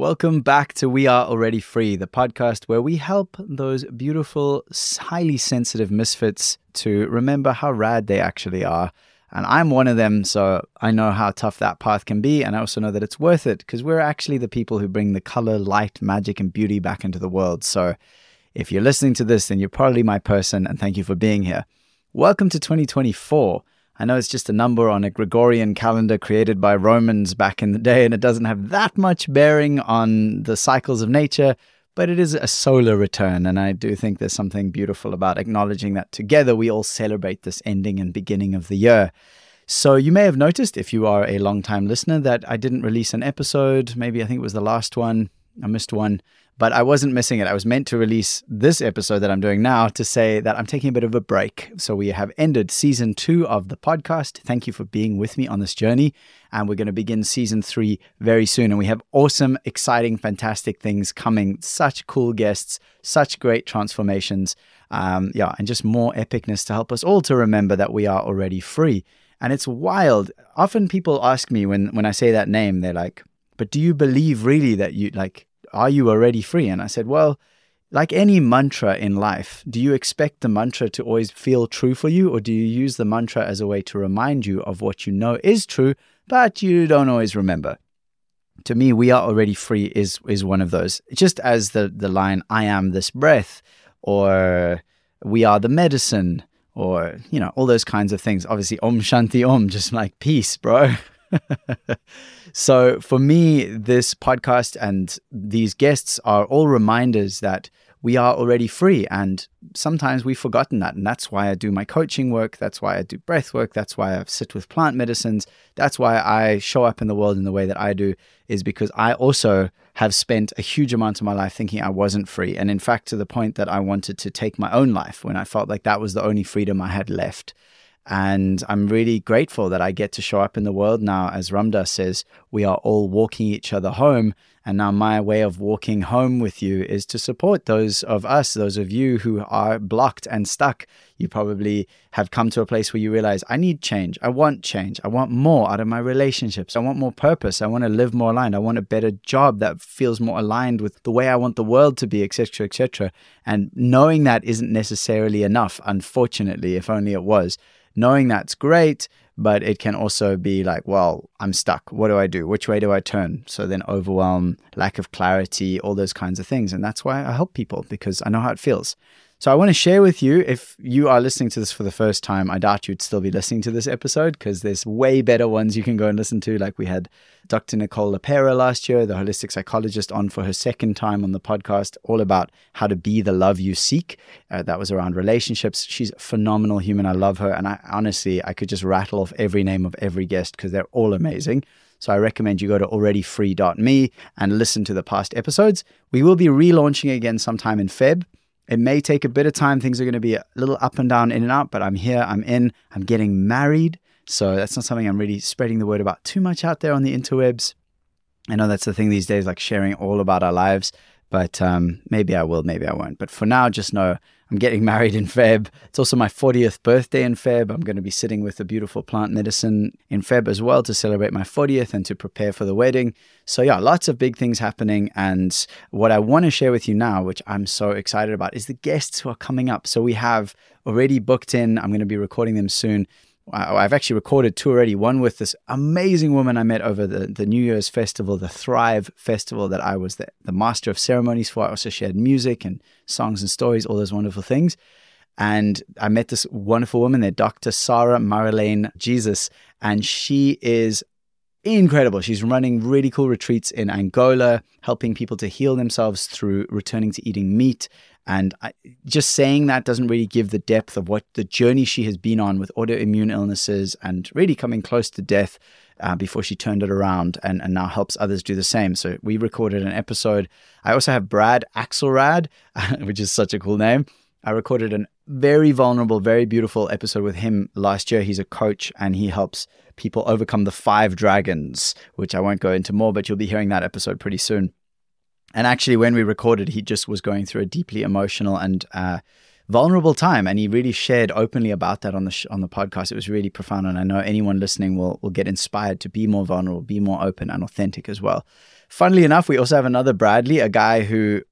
Welcome back to We Are Already Free, the podcast where we help those beautiful, highly sensitive misfits to remember how rad they actually are. And I'm one of them, so I know how tough that path can be. And I also know that it's worth it because we're actually the people who bring the color, light, magic, and beauty back into the world. So if you're listening to this, then you're probably my person, and thank you for being here. Welcome to 2024. I know it's just a number on a Gregorian calendar created by Romans back in the day, and it doesn't have that much bearing on the cycles of nature, but it is a solar return. And I do think there's something beautiful about acknowledging that together we all celebrate this ending and beginning of the year. So you may have noticed, if you are a long-time listener, that I didn't release an episode. Maybe I think it was the last one. I missed one but I wasn't missing it. I was meant to release this episode that I'm doing now to say that I'm taking a bit of a break. So we have ended season two of the podcast. Thank you for being with me on this journey. And we're going to begin season three very soon. And we have awesome, exciting, fantastic things coming. Such cool guests, such great transformations. Um, yeah, and just more epicness to help us all to remember that we are already free. And it's wild. Often people ask me when when I say that name, they're like, "But do you believe really that you like are you already free? And I said, Well, like any mantra in life, do you expect the mantra to always feel true for you, or do you use the mantra as a way to remind you of what you know is true, but you don't always remember? To me, we are already free is is one of those. Just as the the line "I am this breath," or "We are the medicine," or you know all those kinds of things. Obviously, Om Shanti Om, just like peace, bro. so for me, this podcast and these guests are all reminders that we are already free. And sometimes we've forgotten that. And that's why I do my coaching work. That's why I do breath work. That's why I sit with plant medicines. That's why I show up in the world in the way that I do, is because I also have spent a huge amount of my life thinking I wasn't free. And in fact, to the point that I wanted to take my own life when I felt like that was the only freedom I had left. And I'm really grateful that I get to show up in the world now. As Ram Dass says, we are all walking each other home. And now my way of walking home with you is to support those of us, those of you who are blocked and stuck. You probably have come to a place where you realize, I need change. I want change. I want more out of my relationships. I want more purpose. I want to live more aligned. I want a better job that feels more aligned with the way I want the world to be, etc., etc. And knowing that isn't necessarily enough, unfortunately, if only it was knowing that's great, but it can also be like, well, I'm stuck. What do I do? Which way do I turn? So then overwhelm, lack of clarity, all those kinds of things. And that's why I help people because I know how it feels. So I want to share with you if you are listening to this for the first time, I doubt you'd still be listening to this episode because there's way better ones you can go and listen to. Like we had Dr. Nicole LePera last year, the holistic psychologist, on for her second time on the podcast, all about how to be the love you seek. Uh, that was around relationships. She's a phenomenal human. I love her. And I honestly, I could just rattle off every name of every guest because they're all amazing. So I recommend you go to alreadyfree.me and listen to the past episodes. We will be relaunching again sometime in Feb. It may take a bit of time. Things are going to be a little up and down, in and out, but I'm here, I'm in, I'm getting married. So that's not something I'm really spreading the word about too much out there on the interwebs. I know that's the thing these days, like sharing all about our lives, but um, maybe I will, maybe I won't. But for now, just know I'm getting married in Feb. It's also my 40th birthday in Feb. I'm going to be sitting with a beautiful plant medicine in Feb as well to celebrate my 40th and to prepare for the wedding. So, yeah, lots of big things happening. And what I want to share with you now, which I'm so excited about, is the guests who are coming up. So, we have already booked in, I'm going to be recording them soon. I've actually recorded two already. One with this amazing woman I met over the, the New Year's festival, the Thrive Festival, that I was the, the master of ceremonies for. I also shared music and songs and stories, all those wonderful things. And I met this wonderful woman there, Dr. Sarah Marilene Jesus, and she is incredible. She's running really cool retreats in Angola, helping people to heal themselves through returning to eating meat and I, just saying that doesn't really give the depth of what the journey she has been on with autoimmune illnesses and really coming close to death uh, before she turned it around and, and now helps others do the same. So we recorded an episode. I also have Brad Axelrad, which is such a cool name. I recorded a very vulnerable, very beautiful episode with him last year. He's a coach and he helps people overcome the five dragons, which I won't go into more, but you'll be hearing that episode pretty soon. And actually, when we recorded, he just was going through a deeply emotional and uh, vulnerable time, and he really shared openly about that on the sh- on the podcast. It was really profound, and I know anyone listening will will get inspired to be more vulnerable, be more open and authentic as well. Funnily enough, we also have another Bradley, a guy who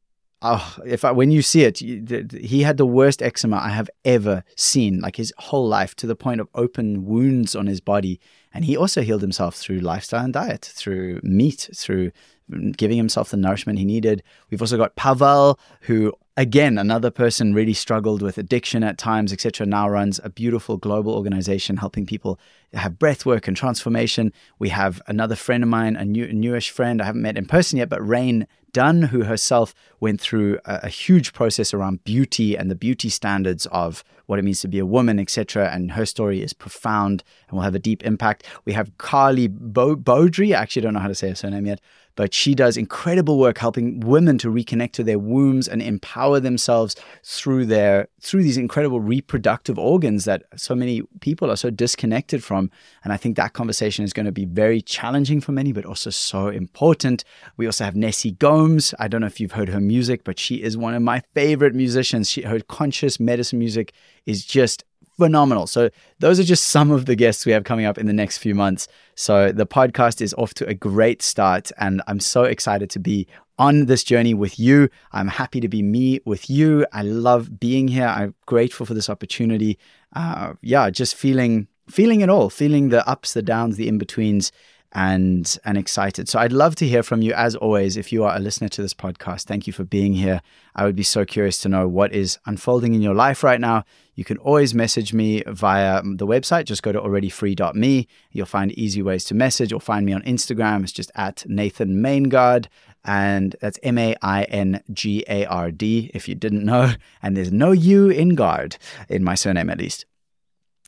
oh, if I, when you see it, he had the worst eczema I have ever seen, like his whole life, to the point of open wounds on his body. And he also healed himself through lifestyle and diet, through meat, through mm, giving himself the nourishment he needed. We've also got Pavel, who again another person really struggled with addiction at times, etc. Now runs a beautiful global organization helping people have breath work and transformation. We have another friend of mine, a new, newish friend I haven't met in person yet, but Rain Dunn, who herself went through a, a, huge process around beauty and the beauty standards of what it means to be a woman, etc. And her story is profound and will have a deep impact. We have Carly Bo- Beaudry. I actually don't know how to say her surname yet, but she does incredible work helping women to reconnect to their wombs and empower themselves through their through these incredible reproductive organs that so many people are so disconnected from. And i think that conversation is going to be very challenging for many but also so important. We also have Nessi Gomes. I don't know if you've heard her music but she is one of my favorite musicians. She, her conscious medicine music is just phenomenal. So, those are just some of the guests we have coming up in the next few months. So, the podcast is off to a great start, and I'm so excited to be on this journey with you. I'm happy to be me with you. I love being here. I'm grateful for this opportunity. Uh, yeah, just feeling feeling it all, feeling the ups, the downs, the in betweens, and and excited. So I'd love to hear from you as always. If you are a listener to this podcast, thank you for being here. I would be so curious to know what is unfolding in your life right now. You can always message me via the website. Just go to alreadyfree.me. You'll find easy ways to message or find me on Instagram. It's just at Nathan Maingard. And that's M A I N G A R D, if you didn't know. And there's no U in guard, in my surname at least.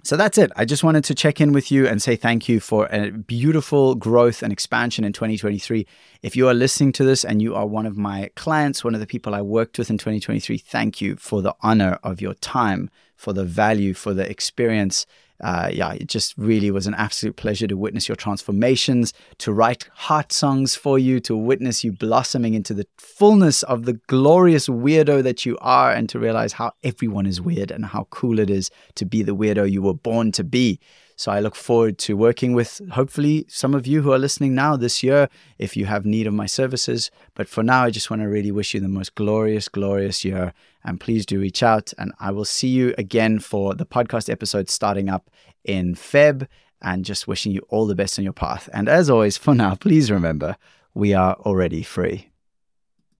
So that's it. I just wanted to check in with you and say thank you for a beautiful growth and expansion in 2023. If you are listening to this and you are one of my clients, one of the people I worked with in 2023, thank you for the honor of your time, for the value, for the experience uh, yeah, it just really was an absolute pleasure to witness your transformations, to write heart songs for you, to witness you blossoming into the fullness of the glorious weirdo that you are, and to realize how everyone is weird and how cool it is to be the weirdo you were born to be. So I look forward to working with hopefully some of you who are listening now this year if you have need of my services. But for now, I just want to really wish you the most glorious, glorious year. And please do reach out. And I will see you again for the podcast episode starting up in Feb. And just wishing you all the best on your path. And as always, for now, please remember we are already free.